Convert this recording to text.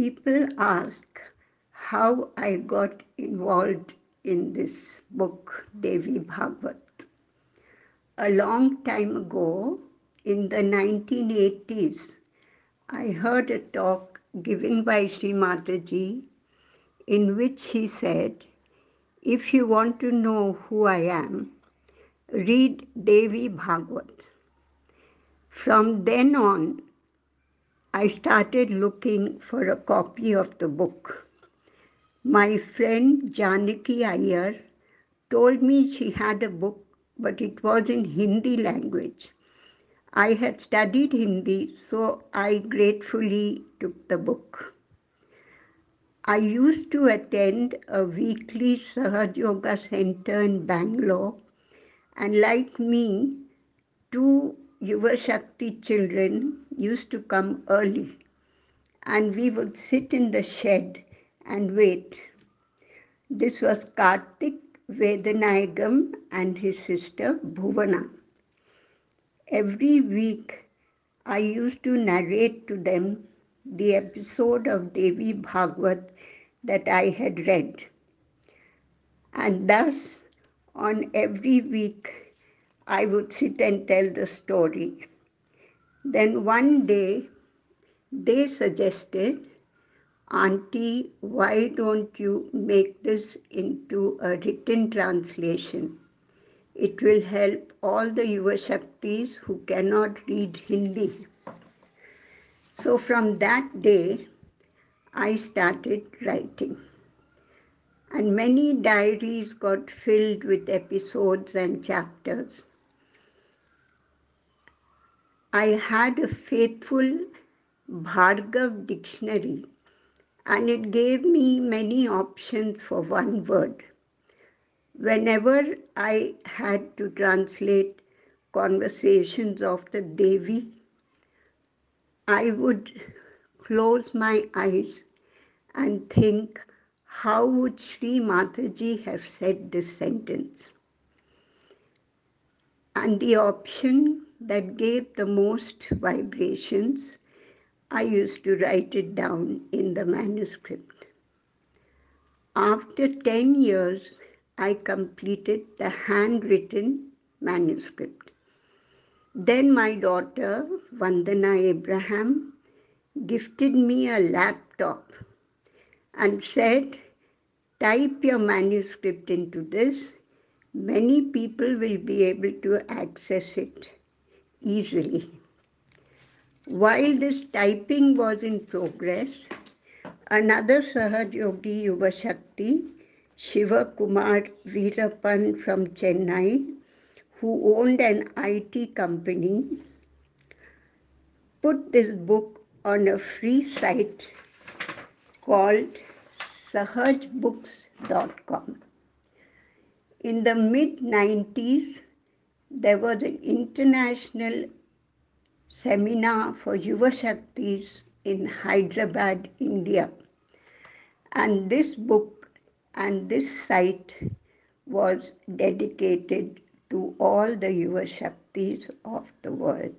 people ask how I got involved in this book, Devi Bhagwat. A long time ago, in the 1980s, I heard a talk given by Sri Mataji in which he said, if you want to know who I am, read Devi Bhagwat. From then on, I started looking for a copy of the book. My friend Janaki Iyer told me she had a book, but it was in Hindi language. I had studied Hindi, so I gratefully took the book. I used to attend a weekly Sahaj Yoga center in Bangalore, and like me, two Yuva Shakti children used to come early, and we would sit in the shed and wait. This was Kartik Vedanayagam and his sister Bhuvana. Every week, I used to narrate to them the episode of Devi Bhagwat that I had read. And thus, on every week, I would sit and tell the story. Then one day, they suggested, Auntie, why don't you make this into a written translation? It will help all the Yuva Shaktis who cannot read Hindi. So from that day, I started writing. And many diaries got filled with episodes and chapters. I had a faithful Bhargav dictionary and it gave me many options for one word. Whenever I had to translate conversations of the Devi I would close my eyes and think, how would Sri Mataji have said this sentence? And the option that gave the most vibrations, I used to write it down in the manuscript. After 10 years, I completed the handwritten manuscript. Then my daughter, Vandana Abraham, gifted me a laptop and said, type your manuscript into this. Many people will be able to access it easily. While this typing was in progress, another Sahaj Yogi Yuva Shakti, Shiva Kumar Veerappan from Chennai, who owned an IT company, put this book on a free site called sahajbooks.com. In the mid 90s, there was an international seminar for Yuva Shaktis in Hyderabad, India. And this book and this site was dedicated to all the Yuva Shaktis of the world.